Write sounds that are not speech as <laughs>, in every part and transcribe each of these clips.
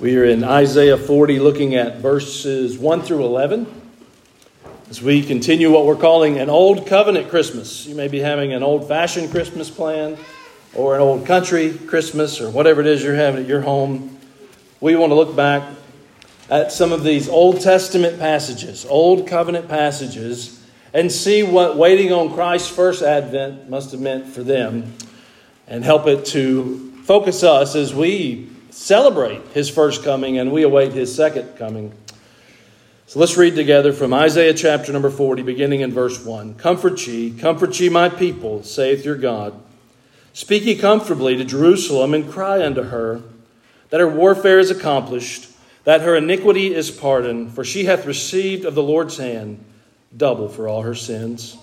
We are in Isaiah 40, looking at verses 1 through 11. As we continue what we're calling an Old Covenant Christmas. You may be having an old fashioned Christmas plan or an old country Christmas or whatever it is you're having at your home. We want to look back at some of these Old Testament passages, Old Covenant passages, and see what waiting on Christ's first advent must have meant for them and help it to focus us as we celebrate his first coming and we await his second coming. So let's read together from Isaiah chapter number 40, beginning in verse 1. Comfort ye, comfort ye, my people, saith your God. Speak ye comfortably to Jerusalem and cry unto her that her warfare is accomplished, that her iniquity is pardoned, for she hath received of the Lord's hand double for all her sins.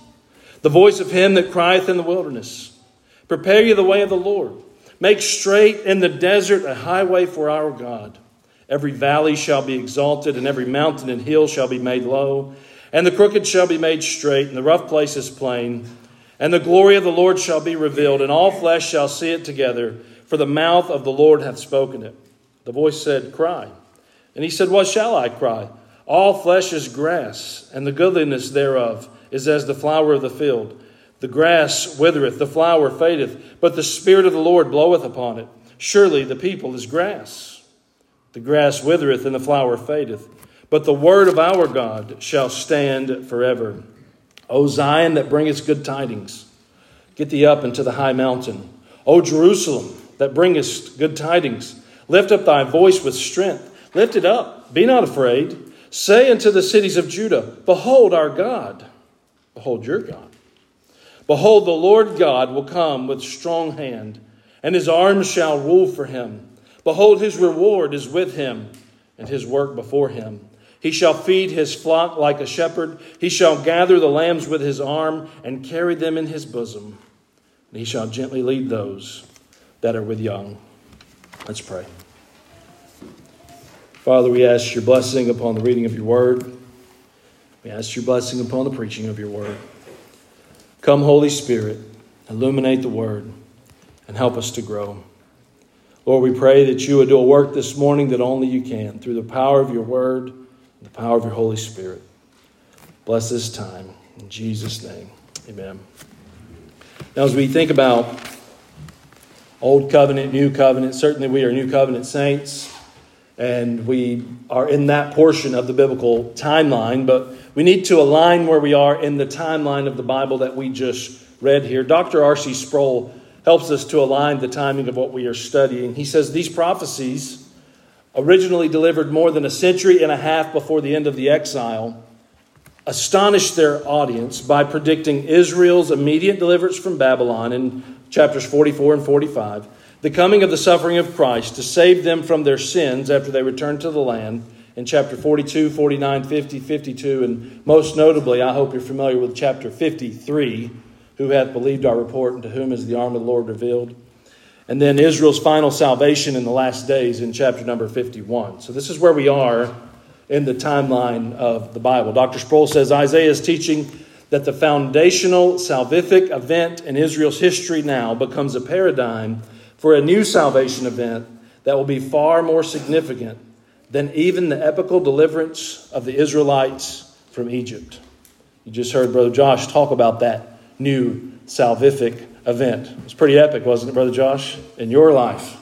The voice of him that crieth in the wilderness, Prepare ye the way of the Lord Make straight in the desert a highway for our God. Every valley shall be exalted, and every mountain and hill shall be made low, and the crooked shall be made straight, and the rough places plain. And the glory of the Lord shall be revealed, and all flesh shall see it together, for the mouth of the Lord hath spoken it. The voice said, Cry. And he said, What shall I cry? All flesh is grass, and the goodliness thereof is as the flower of the field. The grass withereth, the flower fadeth, but the Spirit of the Lord bloweth upon it. Surely the people is grass. The grass withereth, and the flower fadeth, but the word of our God shall stand forever. O Zion, that bringest good tidings, get thee up into the high mountain. O Jerusalem, that bringest good tidings, lift up thy voice with strength. Lift it up, be not afraid. Say unto the cities of Judah, Behold our God. Behold your God. Behold, the Lord God will come with strong hand, and his arm shall rule for him. Behold, his reward is with him, and his work before him. He shall feed his flock like a shepherd. He shall gather the lambs with his arm and carry them in his bosom. And he shall gently lead those that are with young. Let's pray. Father, we ask your blessing upon the reading of your word. We ask your blessing upon the preaching of your word. Come, Holy Spirit, illuminate the word and help us to grow. Lord, we pray that you would do a work this morning that only you can through the power of your word and the power of your Holy Spirit. Bless this time. In Jesus' name, amen. Now, as we think about Old Covenant, New Covenant, certainly we are New Covenant saints, and we are in that portion of the biblical timeline, but we need to align where we are in the timeline of the Bible that we just read here. Dr. R.C. Sproul helps us to align the timing of what we are studying. He says these prophecies, originally delivered more than a century and a half before the end of the exile, astonished their audience by predicting Israel's immediate deliverance from Babylon in chapters 44 and 45, the coming of the suffering of Christ to save them from their sins after they return to the land in chapter 42, 49, 50, 52, and most notably, I hope you're familiar with chapter 53, who hath believed our report and to whom is the arm of the Lord revealed. And then Israel's final salvation in the last days in chapter number 51. So this is where we are in the timeline of the Bible. Dr. Sproul says Isaiah is teaching that the foundational salvific event in Israel's history now becomes a paradigm for a new salvation event that will be far more significant than even the epical deliverance of the Israelites from Egypt. You just heard Brother Josh talk about that new salvific event. It was pretty epic, wasn't it, Brother Josh? In your life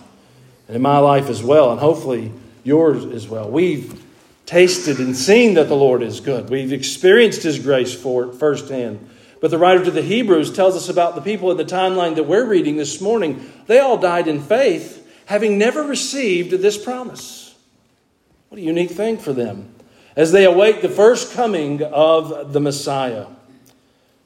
and in my life as well, and hopefully yours as well. We've tasted and seen that the Lord is good. We've experienced His grace for it firsthand. But the writer to the Hebrews tells us about the people in the timeline that we're reading this morning. They all died in faith, having never received this promise. What a unique thing for them as they await the first coming of the Messiah.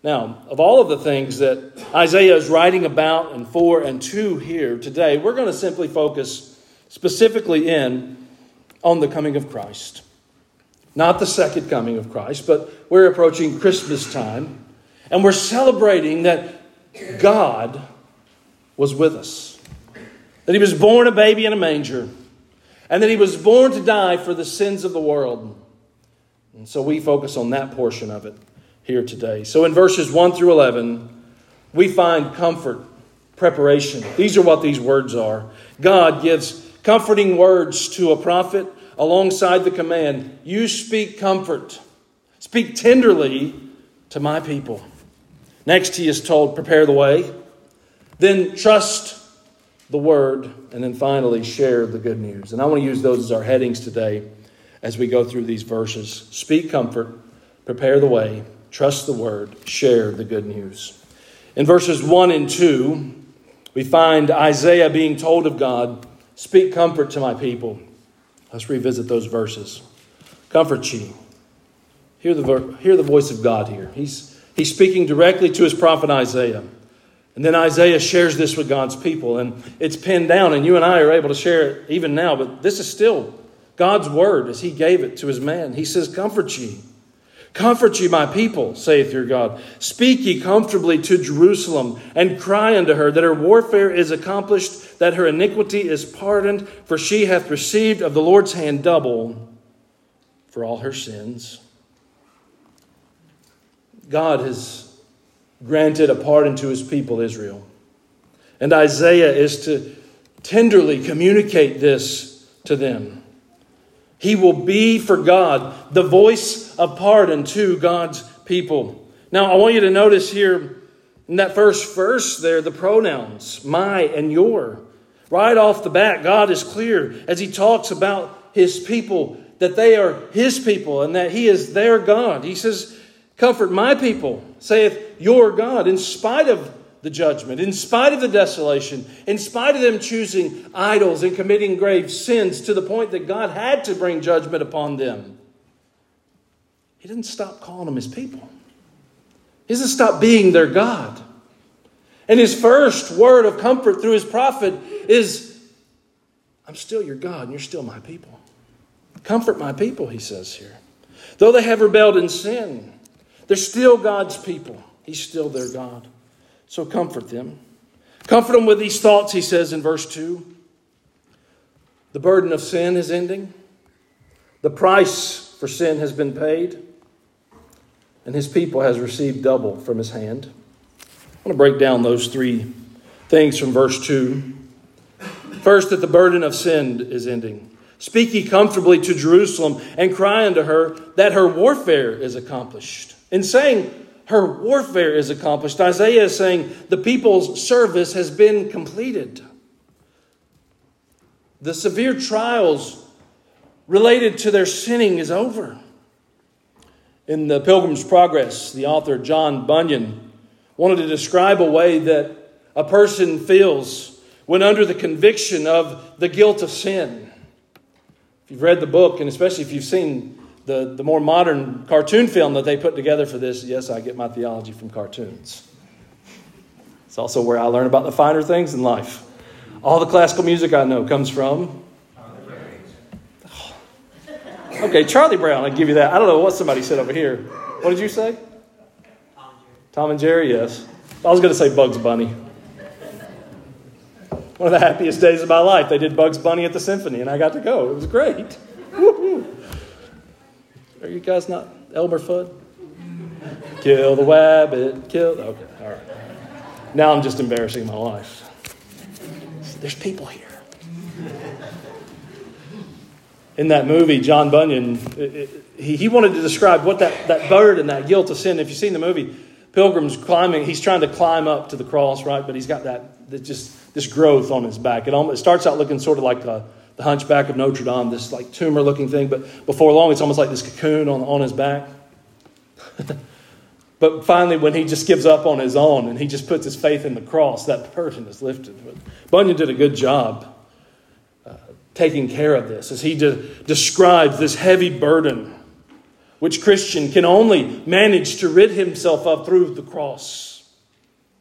Now, of all of the things that Isaiah is writing about and for and to here today, we're going to simply focus specifically in on the coming of Christ. Not the second coming of Christ, but we're approaching Christmas time, and we're celebrating that God was with us, that He was born a baby in a manger and that he was born to die for the sins of the world. And so we focus on that portion of it here today. So in verses 1 through 11, we find comfort, preparation. These are what these words are. God gives comforting words to a prophet alongside the command You speak comfort, speak tenderly to my people. Next, he is told, Prepare the way. Then trust the word. And then finally, share the good news. And I want to use those as our headings today as we go through these verses. Speak comfort, prepare the way, trust the word, share the good news. In verses 1 and 2, we find Isaiah being told of God, Speak comfort to my people. Let's revisit those verses. Comfort ye. Hear the, hear the voice of God here. He's, he's speaking directly to his prophet Isaiah. And then Isaiah shares this with God's people, and it's pinned down, and you and I are able to share it even now, but this is still God's word as he gave it to his man. He says, Comfort ye. Comfort ye, my people, saith your God. Speak ye comfortably to Jerusalem, and cry unto her that her warfare is accomplished, that her iniquity is pardoned, for she hath received of the Lord's hand double for all her sins. God has granted a pardon to his people, Israel. And Isaiah is to tenderly communicate this to them. He will be for God the voice of pardon to God's people. Now, I want you to notice here in that first verse there the pronouns my and your. Right off the bat, God is clear as He talks about His people that they are His people and that He is their God. He says, Comfort my people, saith your God, in spite of the judgment, in spite of the desolation, in spite of them choosing idols and committing grave sins to the point that God had to bring judgment upon them. He didn't stop calling them his people. He doesn't stop being their God. And his first word of comfort through his prophet is I'm still your God and you're still my people. Comfort my people, he says here. Though they have rebelled in sin, they're still God's people. He's still their God. So comfort them. Comfort them with these thoughts, he says in verse 2. The burden of sin is ending. The price for sin has been paid. And his people has received double from his hand. I want to break down those three things from verse 2. First, that the burden of sin is ending. Speak ye comfortably to Jerusalem and cry unto her that her warfare is accomplished. In saying, her warfare is accomplished. Isaiah is saying the people's service has been completed. The severe trials related to their sinning is over. In the Pilgrim's Progress, the author John Bunyan wanted to describe a way that a person feels when under the conviction of the guilt of sin. If you've read the book, and especially if you've seen the, the more modern cartoon film that they put together for this, yes, I get my theology from cartoons. It's also where I learn about the finer things in life. All the classical music I know comes from. Oh. Okay, Charlie Brown, I give you that. I don't know what somebody said over here. What did you say? Tom and Jerry, yes. I was going to say Bugs Bunny. One of the happiest days of my life. They did Bugs Bunny at the symphony, and I got to go. It was great. Are you guys not Elmer Fudd? Kill the rabbit, kill. Okay, all right. Now I'm just embarrassing my life. There's people here. In that movie, John Bunyan, it, it, he, he wanted to describe what that, that burden, that guilt of sin. If you've seen the movie, Pilgrim's climbing, he's trying to climb up to the cross, right? But he's got that, that just this growth on his back. It, almost, it starts out looking sort of like a the hunchback of Notre Dame, this like tumor looking thing, but before long it's almost like this cocoon on, on his back. <laughs> but finally, when he just gives up on his own and he just puts his faith in the cross, that burden is lifted. But Bunyan did a good job uh, taking care of this as he de- describes this heavy burden which Christian can only manage to rid himself of through the cross.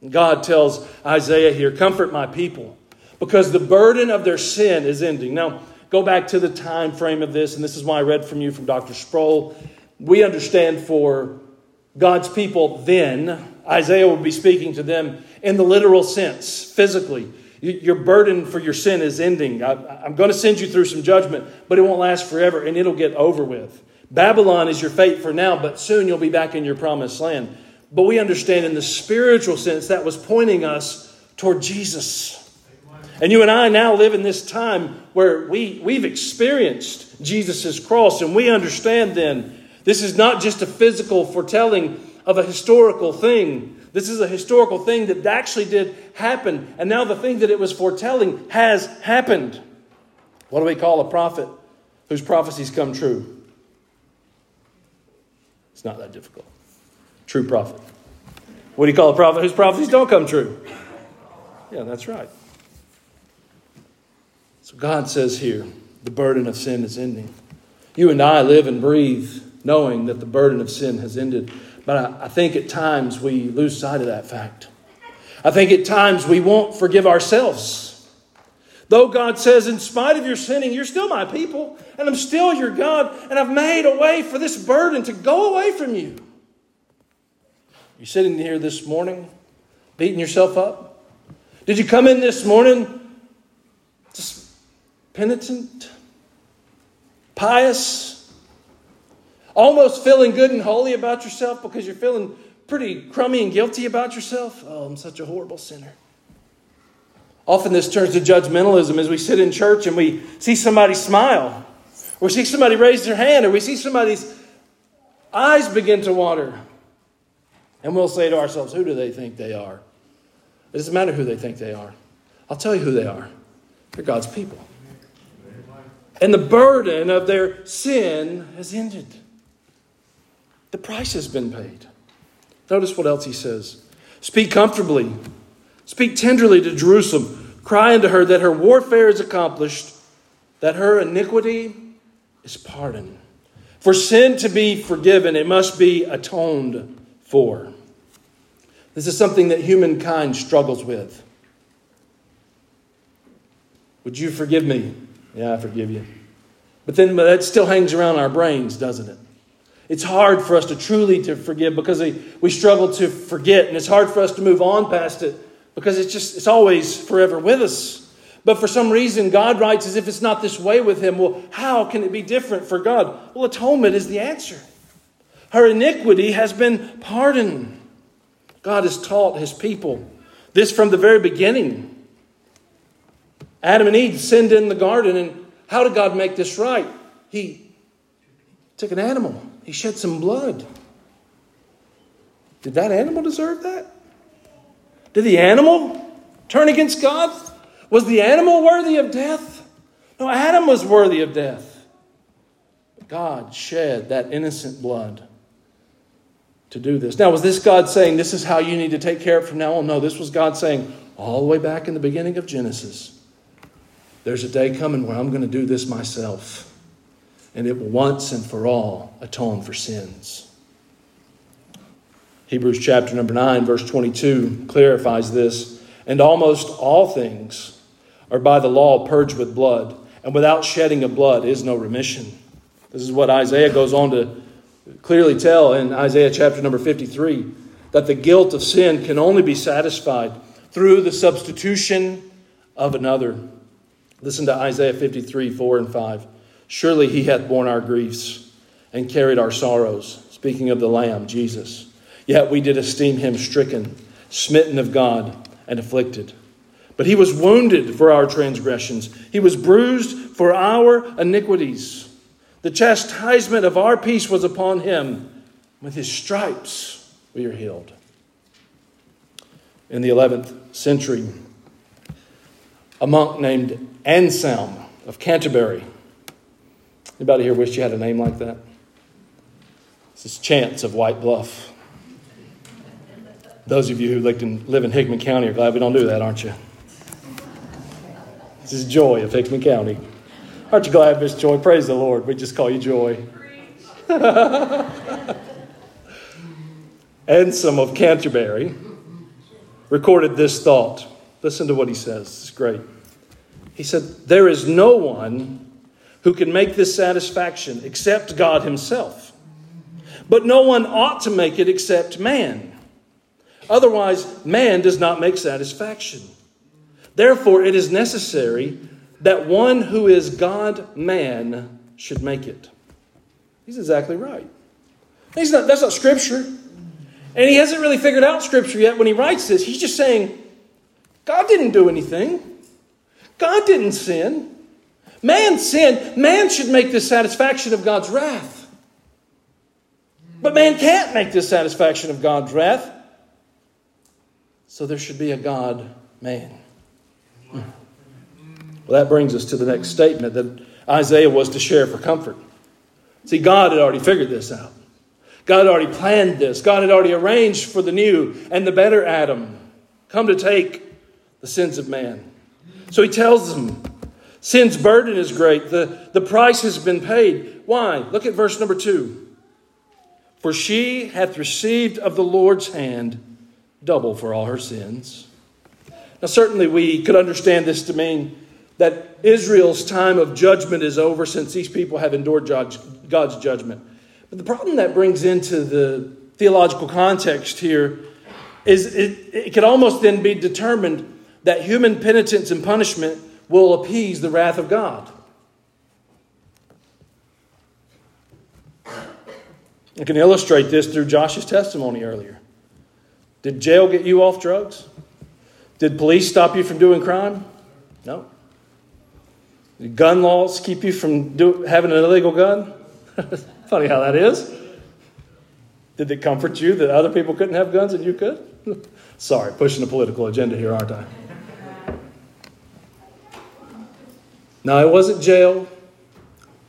God tells Isaiah here, Comfort my people because the burden of their sin is ending. Now, go back to the time frame of this, and this is why I read from you from Dr. Sproul. We understand for God's people then, Isaiah will be speaking to them in the literal sense, physically. Your burden for your sin is ending. I, am going to send you through some judgment, but it won't last forever and it'll get over with. Babylon is your fate for now, but soon you'll be back in your promised land. But we understand in the spiritual sense that was pointing us toward Jesus. And you and I now live in this time where we, we've experienced Jesus' cross, and we understand then this is not just a physical foretelling of a historical thing. This is a historical thing that actually did happen, and now the thing that it was foretelling has happened. What do we call a prophet whose prophecies come true? It's not that difficult. True prophet. What do you call a prophet whose prophecies don't come true? Yeah, that's right. So God says here, the burden of sin is ending. You and I live and breathe knowing that the burden of sin has ended. But I, I think at times we lose sight of that fact. I think at times we won't forgive ourselves. Though God says, in spite of your sinning, you're still my people, and I'm still your God, and I've made a way for this burden to go away from you. You're sitting here this morning, beating yourself up? Did you come in this morning just penitent, pious, almost feeling good and holy about yourself because you're feeling pretty crummy and guilty about yourself? Oh, I'm such a horrible sinner. Often this turns to judgmentalism as we sit in church and we see somebody smile, or we see somebody raise their hand, or we see somebody's eyes begin to water. And we'll say to ourselves, Who do they think they are? It doesn't matter who they think they are. I'll tell you who they are. They're God's people and the burden of their sin has ended. The price has been paid. Notice what else he says Speak comfortably, speak tenderly to Jerusalem, cry unto her that her warfare is accomplished, that her iniquity is pardoned. For sin to be forgiven, it must be atoned for. This is something that humankind struggles with. Would you forgive me? Yeah, I forgive you. But then but that still hangs around our brains, doesn't it? It's hard for us to truly to forgive because we, we struggle to forget, and it's hard for us to move on past it because it's just it's always forever with us. But for some reason, God writes as if it's not this way with him. Well, how can it be different for God? Well, atonement is the answer. Her iniquity has been pardoned. God has taught his people this from the very beginning. Adam and Eve sinned in the garden, and how did God make this right? He took an animal, he shed some blood. Did that animal deserve that? Did the animal turn against God? Was the animal worthy of death? No, Adam was worthy of death. But God shed that innocent blood to do this. Now, was this God saying, This is how you need to take care of it from now on? No, this was God saying, all the way back in the beginning of Genesis, there's a day coming where I'm going to do this myself, and it will once and for all atone for sins. Hebrews chapter number 9, verse 22 clarifies this. And almost all things are by the law purged with blood, and without shedding of blood is no remission. This is what Isaiah goes on to clearly tell in Isaiah chapter number 53 that the guilt of sin can only be satisfied through the substitution of another. Listen to Isaiah 53 4 and 5. Surely he hath borne our griefs and carried our sorrows. Speaking of the Lamb, Jesus. Yet we did esteem him stricken, smitten of God, and afflicted. But he was wounded for our transgressions, he was bruised for our iniquities. The chastisement of our peace was upon him. With his stripes we are healed. In the 11th century, a monk named Anselm of Canterbury. Anybody here wish you had a name like that? This is Chance of White Bluff. Those of you who live in, Hickman County are glad we don't do that, aren't you? This is Joy of Hickman County. Aren't you glad, Miss Joy? Praise the Lord. We just call you Joy. <laughs> Anselm of Canterbury recorded this thought. Listen to what he says. It's great. He said, There is no one who can make this satisfaction except God Himself. But no one ought to make it except man. Otherwise, man does not make satisfaction. Therefore, it is necessary that one who is God man should make it. He's exactly right. He's not, that's not scripture. And he hasn't really figured out scripture yet when he writes this. He's just saying, God didn't do anything. God didn't sin. Man sinned. Man should make the satisfaction of God's wrath. But man can't make the satisfaction of God's wrath. So there should be a God man. Well, that brings us to the next statement that Isaiah was to share for comfort. See, God had already figured this out. God had already planned this. God had already arranged for the new and the better Adam come to take the sins of man. So he tells them, Sin's burden is great. The, the price has been paid. Why? Look at verse number two. For she hath received of the Lord's hand double for all her sins. Now, certainly, we could understand this to mean that Israel's time of judgment is over since these people have endured God's judgment. But the problem that brings into the theological context here is it, it could almost then be determined that human penitence and punishment will appease the wrath of God. I can illustrate this through Josh's testimony earlier. Did jail get you off drugs? Did police stop you from doing crime? No. Did gun laws keep you from do, having an illegal gun? <laughs> Funny how that is. Did it comfort you that other people couldn't have guns and you could? <laughs> Sorry, pushing a political agenda here, aren't I? No, it wasn't jail.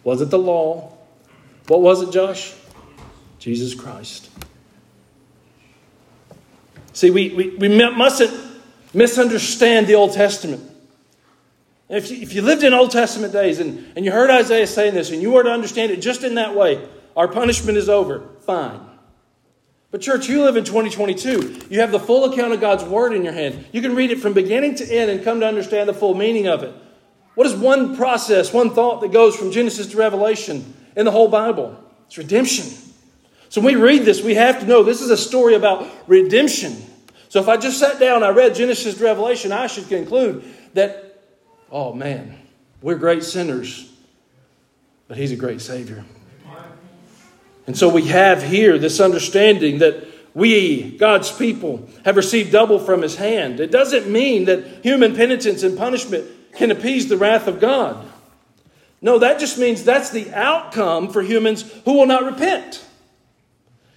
Wasn't the law. What was it, Josh? Jesus Christ. See, we, we, we mustn't misunderstand the Old Testament. If you, if you lived in Old Testament days and, and you heard Isaiah saying this and you were to understand it just in that way, our punishment is over, fine. But, church, you live in 2022. You have the full account of God's Word in your hand. You can read it from beginning to end and come to understand the full meaning of it. What is one process, one thought that goes from Genesis to Revelation in the whole Bible? It's redemption. So when we read this, we have to know this is a story about redemption. So if I just sat down, and I read Genesis to Revelation, I should conclude that oh man, we're great sinners, but He's a great Savior. And so we have here this understanding that we, God's people, have received double from His hand. It doesn't mean that human penitence and punishment can appease the wrath of God. No, that just means that's the outcome for humans who will not repent.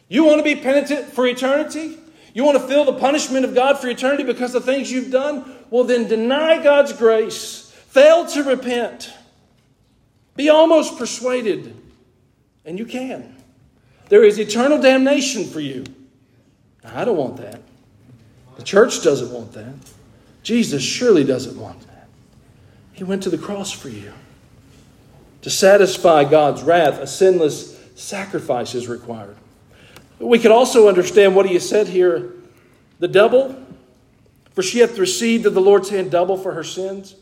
You want to be penitent for eternity? You want to feel the punishment of God for eternity because of things you've done? Well, then deny God's grace fail to repent, be almost persuaded, and you can. There is eternal damnation for you. I don't want that. The church doesn't want that. Jesus surely doesn't want that. He went to the cross for you. To satisfy God's wrath, a sinless sacrifice is required. We could also understand what he has said here the double, for she hath received of the Lord's hand double for her sins.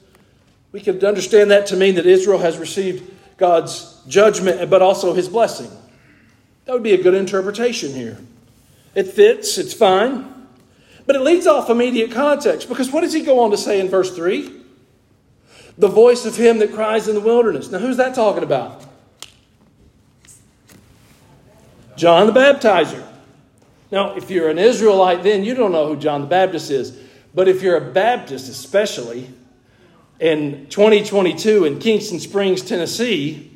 We could understand that to mean that Israel has received God's judgment, but also his blessing. That would be a good interpretation here. It fits, it's fine. But it leads off immediate context because what does he go on to say in verse 3? The voice of him that cries in the wilderness. Now, who's that talking about? John the Baptizer. Now, if you're an Israelite, then you don't know who John the Baptist is. But if you're a Baptist, especially, in 2022 in Kingston Springs, Tennessee,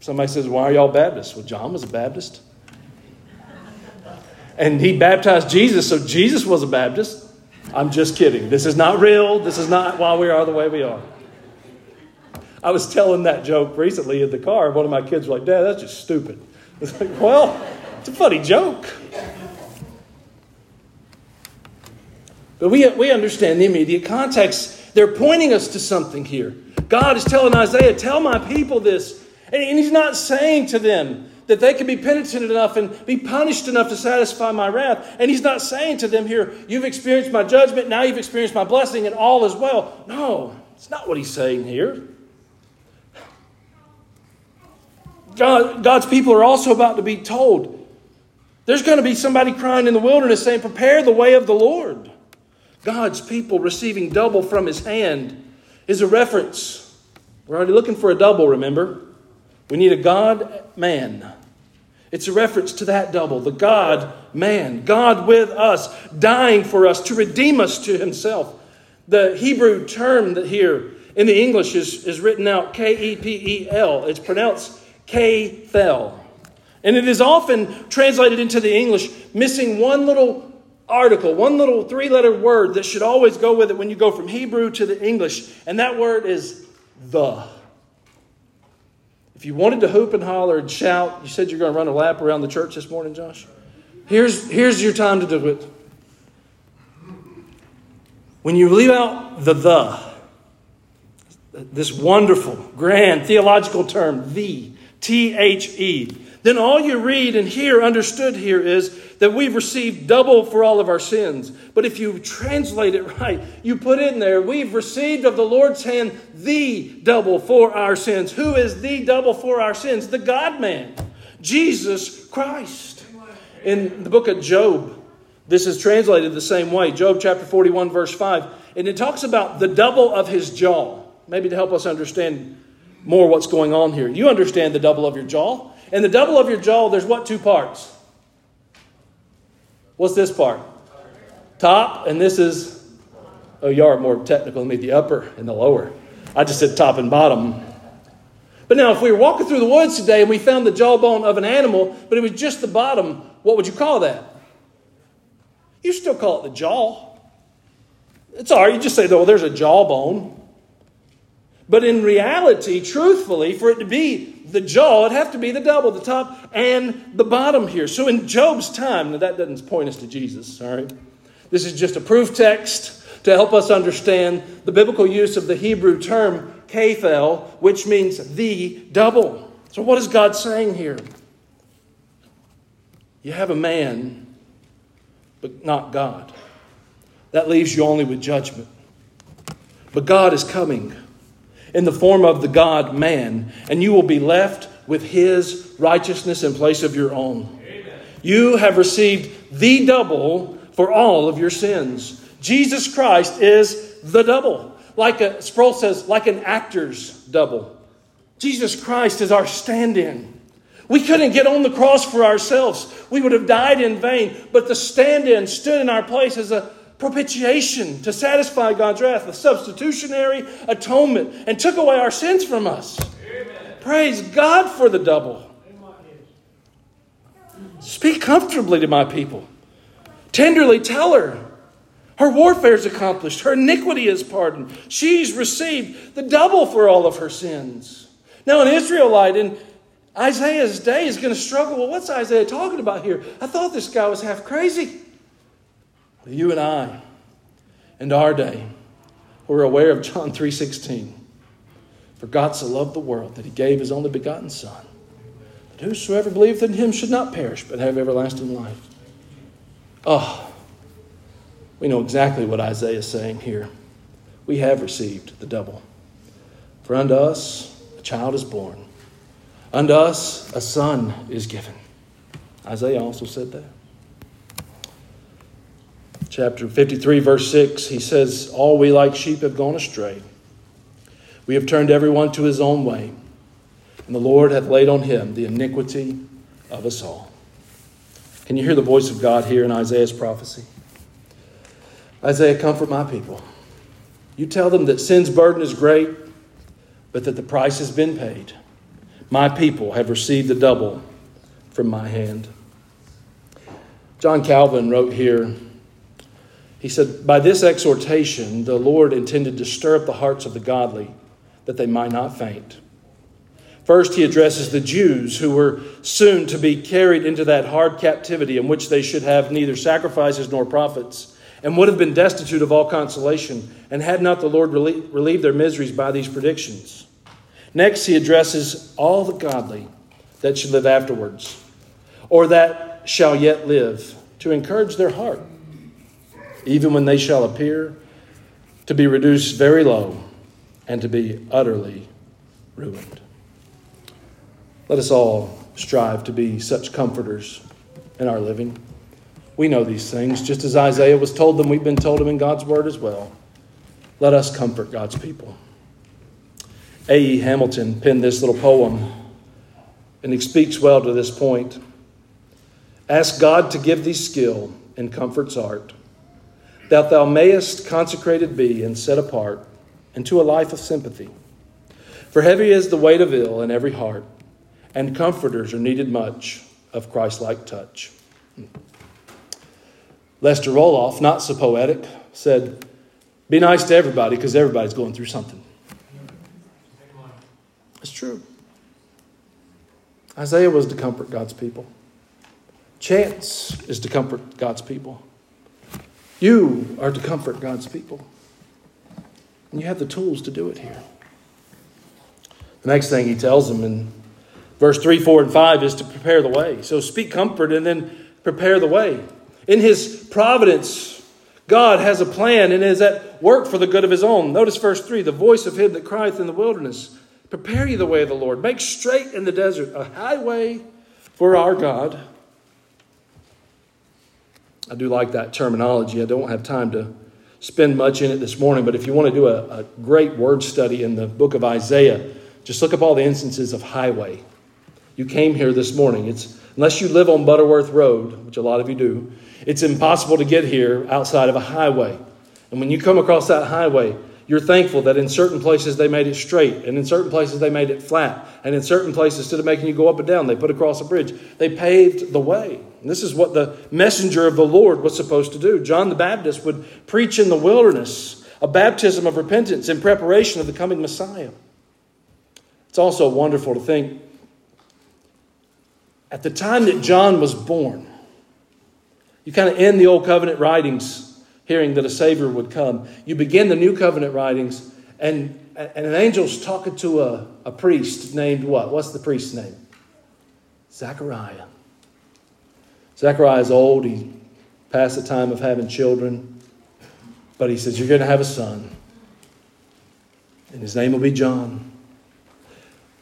somebody says, Why are y'all Baptists? Well, John was a Baptist. And he baptized Jesus, so Jesus was a Baptist. I'm just kidding. This is not real. This is not why we are the way we are. I was telling that joke recently in the car. One of my kids was like, Dad, that's just stupid. It's like, well, it's a funny joke. But we, we understand the immediate context. They're pointing us to something here. God is telling Isaiah, Tell my people this. And he's not saying to them that they can be penitent enough and be punished enough to satisfy my wrath. And he's not saying to them here, You've experienced my judgment, now you've experienced my blessing, and all is well. No, it's not what he's saying here. God, God's people are also about to be told there's going to be somebody crying in the wilderness saying, Prepare the way of the Lord. God's people receiving double from his hand is a reference. We're already looking for a double, remember? We need a God man. It's a reference to that double, the God man, God with us, dying for us to redeem us to himself. The Hebrew term that here in the English is, is written out K E P E L. It's pronounced K-fel. And it is often translated into the English, missing one little article, one little three letter word that should always go with it when you go from Hebrew to the English. And that word is the. If you wanted to hoop and holler and shout, you said you're going to run a lap around the church this morning, Josh. Here's, here's your time to do it. When you leave out the the, this wonderful, grand theological term, the, T H E, then all you read and hear understood here is that we've received double for all of our sins. But if you translate it right, you put in there, we've received of the Lord's hand the double for our sins. Who is the double for our sins? The God man, Jesus Christ. In the book of Job, this is translated the same way Job chapter 41, verse 5. And it talks about the double of his jaw, maybe to help us understand more what's going on here. You understand the double of your jaw. And the double of your jaw, there's what two parts? What's this part? Top, and this is, oh, you are more technical than me, the upper and the lower. I just said top and bottom. But now, if we were walking through the woods today and we found the jawbone of an animal, but it was just the bottom, what would you call that? You still call it the jaw. It's all right. You just say, oh, there's a jawbone. But in reality, truthfully, for it to be the jaw, it'd have to be the double, the top and the bottom here. So in Job's time, now that doesn't point us to Jesus, all right? This is just a proof text to help us understand the biblical use of the Hebrew term kaphel, which means the double. So what is God saying here? You have a man, but not God. That leaves you only with judgment. But God is coming in the form of the God man, and you will be left with his righteousness in place of your own. Amen. You have received the double for all of your sins. Jesus Christ is the double. Like a, Sproul says, like an actor's double. Jesus Christ is our stand in. We couldn't get on the cross for ourselves. We would have died in vain. But the stand in stood in our place as a propitiation to satisfy God's wrath, the substitutionary atonement, and took away our sins from us. Amen. Praise God for the double. Speak comfortably to my people. Tenderly tell her. Her warfare is accomplished. Her iniquity is pardoned. She's received the double for all of her sins. Now, an Israelite in Isaiah's day is going to struggle. Well, what's Isaiah talking about here? I thought this guy was half crazy. You and I, in our day, we're aware of John 3.16. For God so loved the world that he gave his only begotten Son, that whosoever believeth in him should not perish, but have everlasting life. Oh, we know exactly what Isaiah is saying here. We have received the double. For unto us a child is born, unto us a son is given. Isaiah also said that chapter 53, verse 6, he says, All we like sheep have gone astray. We have turned everyone to his own way, and the Lord hath laid on him the iniquity of us all. Can you hear the voice of God here in Isaiah's prophecy? Isaiah, comfort my people. You tell them that sin's burden is great, but that the price has been paid. My people have received the double from my hand. John Calvin wrote here he said, By this exhortation, the Lord intended to stir up the hearts of the godly, that they might not faint. First, he addresses the Jews who were soon to be carried into that hard captivity in which they should have neither sacrifices nor prophets, and would have been destitute of all consolation, and had not the Lord relieved their miseries by these predictions. Next, he addresses all the godly that should live afterwards, or that shall yet live, to encourage their heart even when they shall appear to be reduced very low and to be utterly ruined. Let us all strive to be such comforters in our living. We know these things, just as Isaiah was told them, we've been told them in God's word as well. Let us comfort God's people. A.E. Hamilton penned this little poem, and he speaks well to this point. Ask God to give thee skill in comfort's art that thou mayest consecrated be and set apart into a life of sympathy. For heavy is the weight of ill in every heart, and comforters are needed much of Christ like touch. Lester Roloff, not so poetic, said, Be nice to everybody because everybody's going through something. It's true. Isaiah was to comfort God's people. Chance is to comfort God's people. You are to comfort God's people. And you have the tools to do it here. The next thing he tells them in verse 3, 4, and 5 is to prepare the way. So speak comfort and then prepare the way. In his providence, God has a plan and is at work for the good of his own. Notice verse 3 the voice of him that crieth in the wilderness. Prepare ye the way of the Lord. Make straight in the desert a highway for our God. I do like that terminology. I don't have time to spend much in it this morning, but if you want to do a, a great word study in the book of Isaiah, just look up all the instances of highway. You came here this morning. It's unless you live on Butterworth Road, which a lot of you do, it's impossible to get here outside of a highway. And when you come across that highway, you're thankful that in certain places they made it straight, and in certain places they made it flat, and in certain places, instead of making you go up and down, they put across a bridge. They paved the way. And this is what the messenger of the Lord was supposed to do. John the Baptist would preach in the wilderness a baptism of repentance in preparation of the coming Messiah. It's also wonderful to think at the time that John was born, you kind of end the Old Covenant writings hearing that a Savior would come. You begin the New Covenant writings, and, and an angel's talking to a, a priest named what? What's the priest's name? Zechariah. Zechariah is old. He past the time of having children. But he says, You're going to have a son. And his name will be John.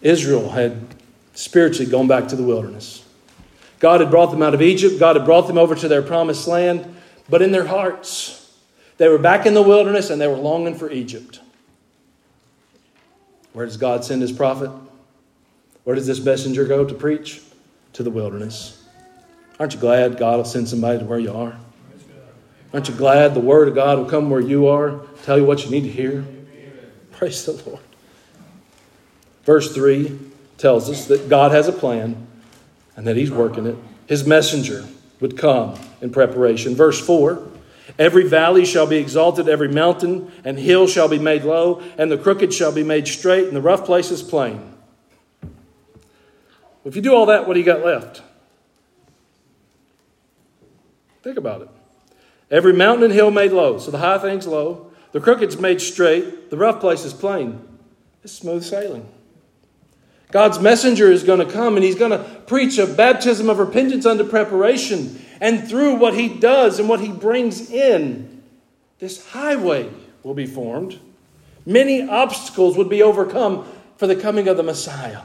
Israel had spiritually gone back to the wilderness. God had brought them out of Egypt. God had brought them over to their promised land. But in their hearts, they were back in the wilderness and they were longing for Egypt. Where does God send his prophet? Where does this messenger go to preach? To the wilderness. Aren't you glad God will send somebody to where you are? Aren't you glad the word of God will come where you are, tell you what you need to hear? Praise the Lord. Verse 3 tells us that God has a plan and that He's working it. His messenger would come in preparation. Verse 4 Every valley shall be exalted, every mountain and hill shall be made low, and the crooked shall be made straight, and the rough places plain. If you do all that, what do you got left? Think about it. Every mountain and hill made low, so the high things low, the crooked's made straight, the rough places plain. It's smooth sailing. God's messenger is going to come and he's going to preach a baptism of repentance under preparation. And through what he does and what he brings in, this highway will be formed. Many obstacles would be overcome for the coming of the Messiah.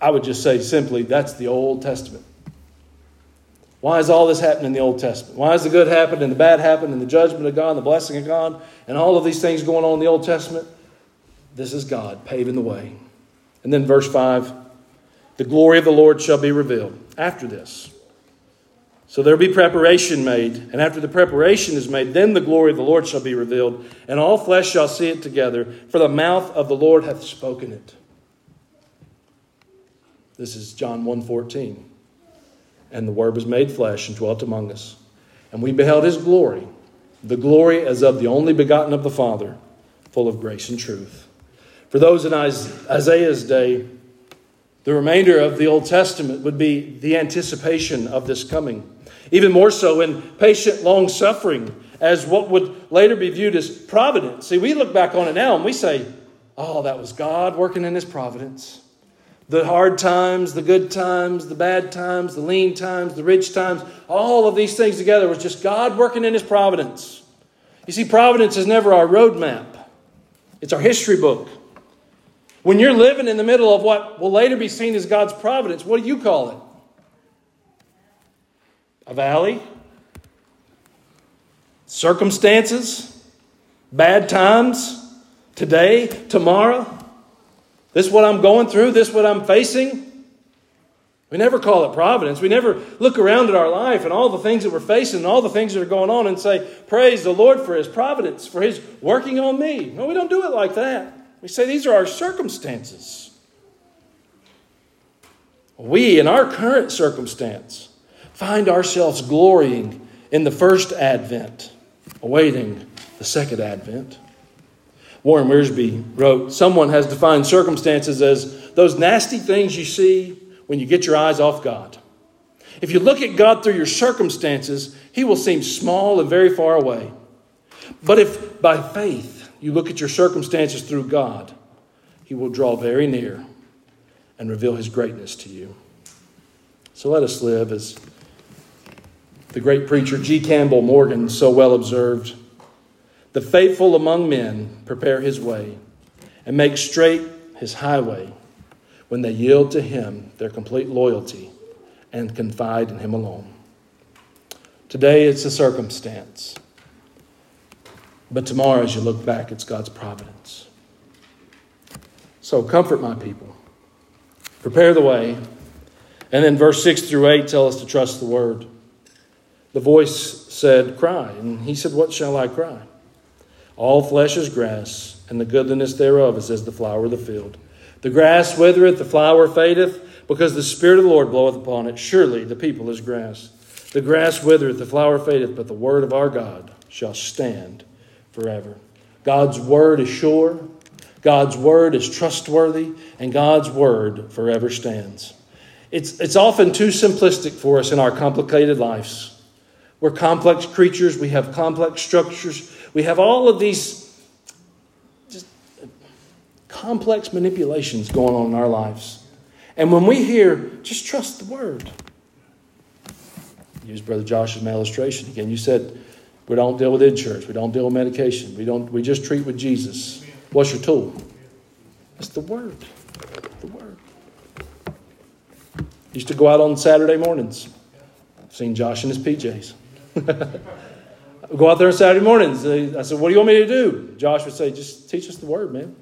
I would just say simply that's the Old Testament. Why is all this happening in the Old Testament? Why is the good happen and the bad happen and the judgment of God and the blessing of God and all of these things going on in the Old Testament? This is God paving the way. And then verse 5 the glory of the Lord shall be revealed after this. So there'll be preparation made, and after the preparation is made, then the glory of the Lord shall be revealed, and all flesh shall see it together, for the mouth of the Lord hath spoken it. This is John 1:14. And the word was made flesh and dwelt among us. And we beheld his glory, the glory as of the only begotten of the Father, full of grace and truth. For those in Isaiah's day, the remainder of the Old Testament would be the anticipation of this coming. Even more so in patient long suffering, as what would later be viewed as providence. See, we look back on it now and we say, oh, that was God working in His providence. The hard times, the good times, the bad times, the lean times, the rich times, all of these things together was just God working in His providence. You see, providence is never our roadmap, it's our history book. When you're living in the middle of what will later be seen as God's providence, what do you call it? A valley? Circumstances? Bad times? Today? Tomorrow? This is what I'm going through? This is what I'm facing? We never call it providence. We never look around at our life and all the things that we're facing and all the things that are going on and say, Praise the Lord for His providence, for His working on me. No, we don't do it like that. We say these are our circumstances. We, in our current circumstance, find ourselves glorying in the first advent, awaiting the second advent. Warren Wiersbe wrote Someone has defined circumstances as those nasty things you see when you get your eyes off God. If you look at God through your circumstances, He will seem small and very far away. But if by faith you look at your circumstances through God, He will draw very near and reveal His greatness to you. So let us live as the great preacher G. Campbell Morgan so well observed. The faithful among men prepare his way and make straight his highway when they yield to Him their complete loyalty and confide in Him alone. Today it's a circumstance, but tomorrow, as you look back, it's God's providence. So comfort my people, prepare the way, and then verse 6 through 8 tell us to trust the word. The voice said, Cry. And he said, What shall I cry? All flesh is grass, and the goodliness thereof is as the flower of the field. The grass withereth, the flower fadeth, because the Spirit of the Lord bloweth upon it. Surely the people is grass. The grass withereth, the flower fadeth, but the word of our God shall stand forever. God's word is sure, God's word is trustworthy, and God's word forever stands. It's, it's often too simplistic for us in our complicated lives. We're complex creatures, we have complex structures, we have all of these just complex manipulations going on in our lives. And when we hear, just trust the word. Use Brother Josh's illustration again. You said we don't deal with insurance, we don't deal with medication, we don't we just treat with Jesus. What's your tool? It's the word. The word. Used to go out on Saturday mornings. I've seen Josh in his PJs. <laughs> go out there on Saturday mornings. I said, What do you want me to do? Josh would say, Just teach us the word, man.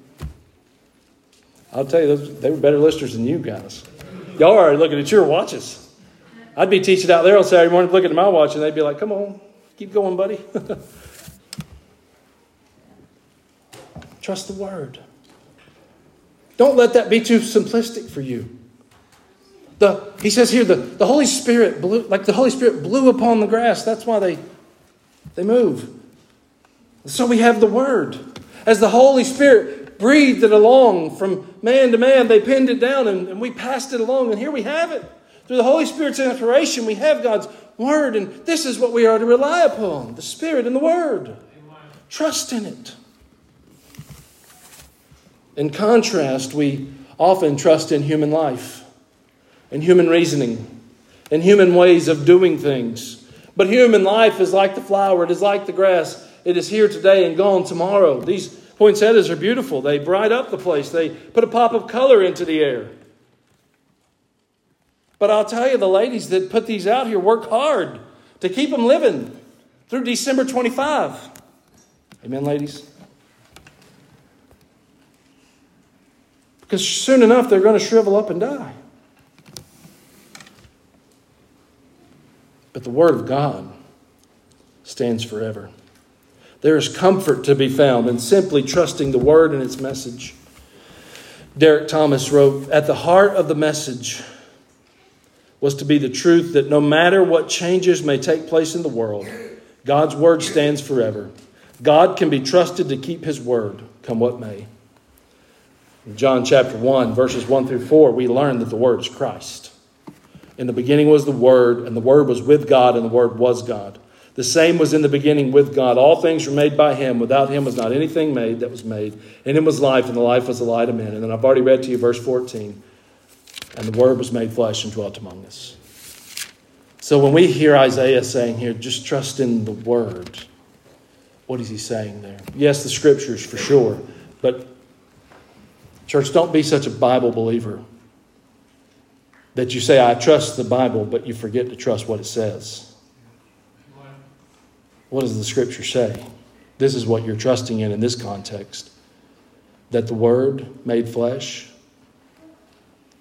I'll tell you, those, they were better listeners than you guys. Y'all are looking at your watches. I'd be teaching out there on Saturday morning, looking at my watch, and they'd be like, come on, keep going, buddy. <laughs> Trust the word. Don't let that be too simplistic for you. The, he says here, the, the Holy Spirit blew, like the Holy Spirit blew upon the grass. That's why they, they move. So we have the Word. As the Holy Spirit breathed it along from man to man. They pinned it down and, and we passed it along. And here we have it. Through the Holy Spirit's inspiration, we have God's Word. And this is what we are to rely upon the Spirit and the Word. Trust in it. In contrast, we often trust in human life, in human reasoning, in human ways of doing things. But human life is like the flower, it is like the grass. It is here today and gone tomorrow. These Poinsettias are beautiful. They bright up the place, they put a pop of color into the air. But I'll tell you, the ladies that put these out here work hard to keep them living through December 25. Amen, ladies? Because soon enough, they're going to shrivel up and die. But the Word of God stands forever. There is comfort to be found in simply trusting the word and its message. Derek Thomas wrote At the heart of the message was to be the truth that no matter what changes may take place in the world, God's word stands forever. God can be trusted to keep his word, come what may. In John chapter 1, verses 1 through 4, we learn that the word is Christ. In the beginning was the Word, and the Word was with God, and the Word was God. The same was in the beginning with God. All things were made by him. Without him was not anything made that was made. In him was life, and the life was the light of men. And then I've already read to you verse 14. And the word was made flesh and dwelt among us. So when we hear Isaiah saying here, just trust in the word, what is he saying there? Yes, the scriptures for sure. But, church, don't be such a Bible believer that you say, I trust the Bible, but you forget to trust what it says. What does the scripture say? This is what you're trusting in in this context that the Word made flesh,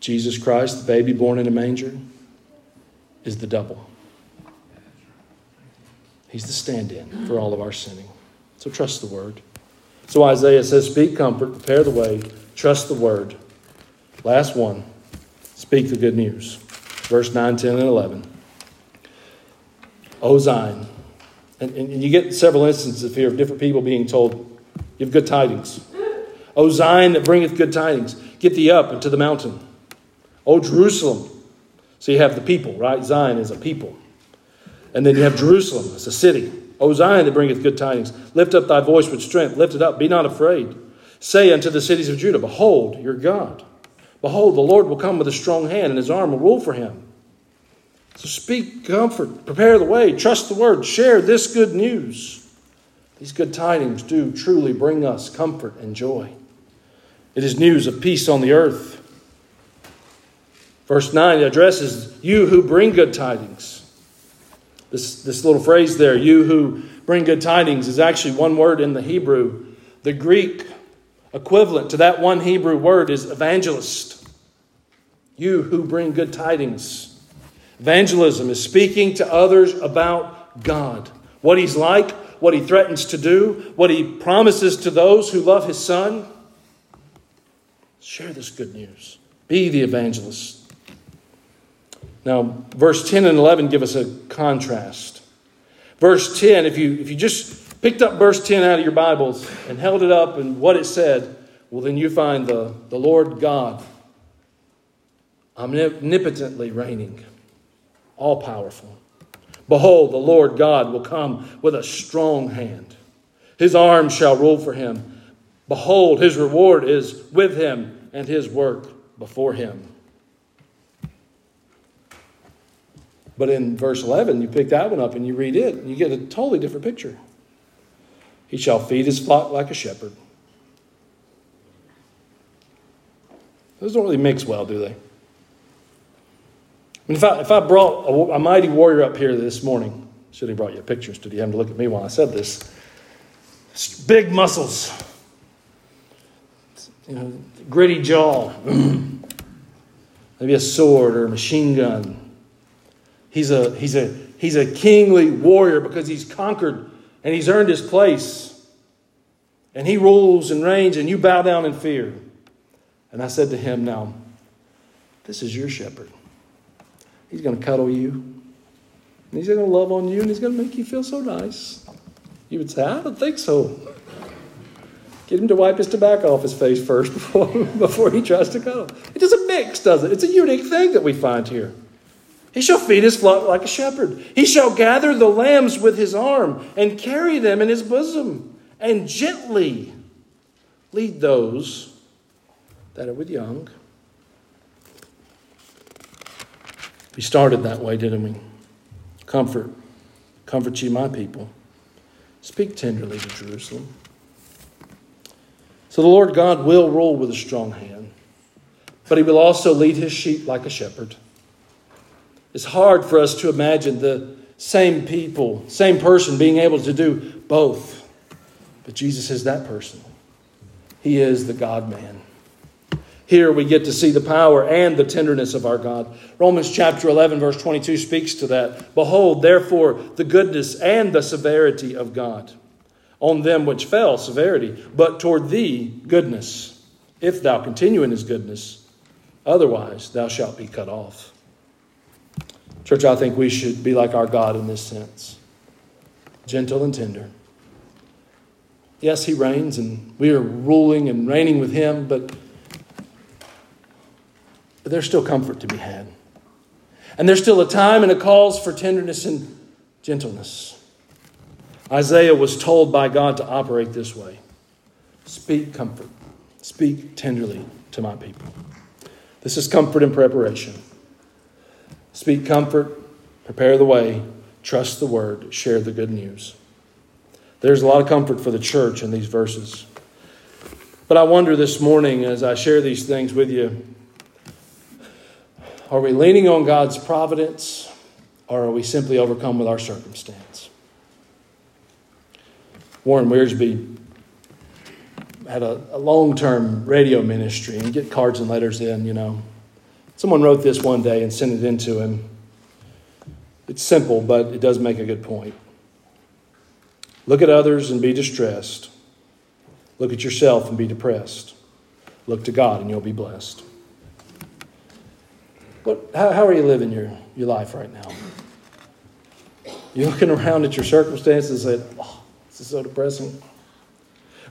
Jesus Christ, the baby born in a manger, is the double. He's the stand in for all of our sinning. So trust the word. So Isaiah says, Speak comfort, prepare the way, trust the word. Last one, speak the good news. Verse 9, 10, and 11. O Zion. And, and you get several instances here of different people being told, You have good tidings. O Zion that bringeth good tidings, get thee up into the mountain. O Jerusalem. So you have the people, right? Zion is a people. And then you have Jerusalem as a city. O Zion that bringeth good tidings, lift up thy voice with strength, lift it up, be not afraid. Say unto the cities of Judah, Behold your God. Behold, the Lord will come with a strong hand, and his arm will rule for him. So speak comfort, prepare the way, trust the word, share this good news. These good tidings do truly bring us comfort and joy. It is news of peace on the earth. Verse 9 addresses you who bring good tidings. This, this little phrase there, you who bring good tidings, is actually one word in the Hebrew. The Greek equivalent to that one Hebrew word is evangelist. You who bring good tidings. Evangelism is speaking to others about God, what He's like, what He threatens to do, what He promises to those who love His Son. Share this good news. Be the evangelist. Now, verse 10 and 11 give us a contrast. Verse 10, if you, if you just picked up verse 10 out of your Bibles and held it up and what it said, well, then you find the, the Lord God omnipotently reigning all powerful. Behold, the Lord God will come with a strong hand. His arm shall rule for him. Behold, his reward is with him, and his work before him. But in verse 11, you pick that one up and you read it, and you get a totally different picture. He shall feed his flock like a shepherd. Those don't really mix well, do they? mean, if I, if I brought a, a, mighty warrior up here this morning, should have brought you a picture instead of you having to look at me while I said this. Big muscles, you know, gritty jaw, <clears throat> maybe a sword or a machine gun. He's a, he's, a, he's a kingly warrior because he's conquered and he's earned his place. And he rules and reigns, and you bow down in fear. And I said to him, Now, this is your shepherd. He's going to cuddle you. And he's going to love on you and he's going to make you feel so nice. You would say, I don't think so. Get him to wipe his tobacco off his face first <laughs> before, before he tries to cuddle. It doesn't mix, does it? It's a unique thing that we find here. He shall feed his flock like a shepherd. He shall gather the lambs with his arm and carry them in his bosom and gently lead those that are with young. We started that way, didn't we? Comfort. Comfort ye, my people. Speak tenderly to Jerusalem. So the Lord God will rule with a strong hand, but he will also lead his sheep like a shepherd. It's hard for us to imagine the same people, same person being able to do both. But Jesus is that person. He is the God man. Here we get to see the power and the tenderness of our God. Romans chapter 11, verse 22 speaks to that. Behold, therefore, the goodness and the severity of God. On them which fell, severity, but toward thee, goodness, if thou continue in his goodness. Otherwise, thou shalt be cut off. Church, I think we should be like our God in this sense gentle and tender. Yes, he reigns, and we are ruling and reigning with him, but there's still comfort to be had. And there's still a time and a cause for tenderness and gentleness. Isaiah was told by God to operate this way Speak comfort, speak tenderly to my people. This is comfort and preparation. Speak comfort, prepare the way, trust the word, share the good news. There's a lot of comfort for the church in these verses. But I wonder this morning as I share these things with you are we leaning on God's providence or are we simply overcome with our circumstance? Warren Wiersbe had a, a long term radio ministry and get cards and letters in, you know. Someone wrote this one day and sent it in to him. It's simple, but it does make a good point. Look at others and be distressed. Look at yourself and be depressed. Look to God and you'll be blessed. What, how, how are you living your, your life right now? You're looking around at your circumstances and say, oh, this is so depressing?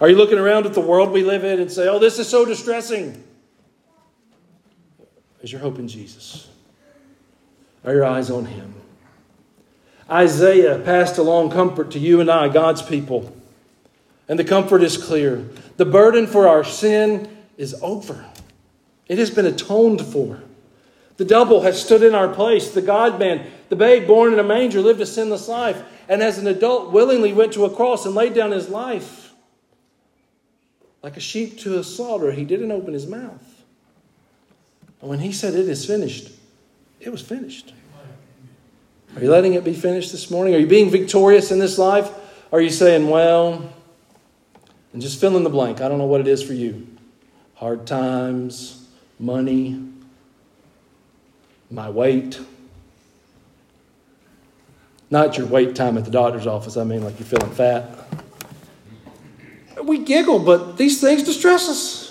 Are you looking around at the world we live in and say, oh, this is so distressing? Is your hope in Jesus? Are your eyes on Him? Isaiah passed along comfort to you and I, God's people. And the comfort is clear. The burden for our sin is over, it has been atoned for. The double has stood in our place. The God man, the babe born in a manger, lived a sinless life, and as an adult, willingly went to a cross and laid down his life. Like a sheep to a slaughter, he didn't open his mouth. When he said, It is finished, it was finished. Are you letting it be finished this morning? Are you being victorious in this life? Are you saying, Well, and just fill in the blank. I don't know what it is for you. Hard times, money, my weight. Not your wait time at the doctor's office, I mean like you're feeling fat. We giggle, but these things distress us.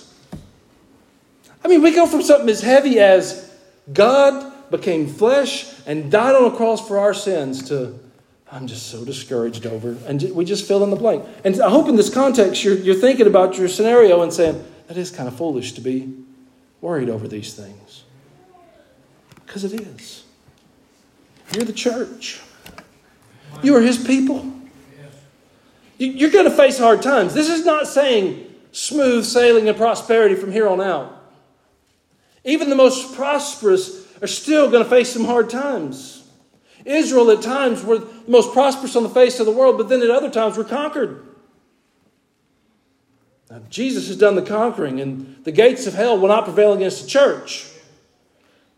I mean, we go from something as heavy as God became flesh and died on a cross for our sins to I'm just so discouraged over. And we just fill in the blank. And I hope in this context you're, you're thinking about your scenario and saying, that is kind of foolish to be worried over these things. Because it is. You're the church, you are His people. You're going to face hard times. This is not saying smooth sailing and prosperity from here on out. Even the most prosperous are still going to face some hard times. Israel at times were the most prosperous on the face of the world, but then at other times were conquered. Now, Jesus has done the conquering, and the gates of hell will not prevail against the church.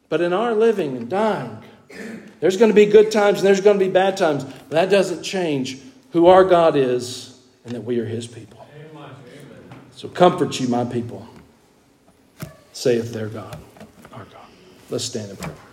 But in our living and dying, there's going to be good times and there's going to be bad times. But that doesn't change who our God is and that we are His people. So comfort you, my people, saith their God, our God. Let's stand and pray.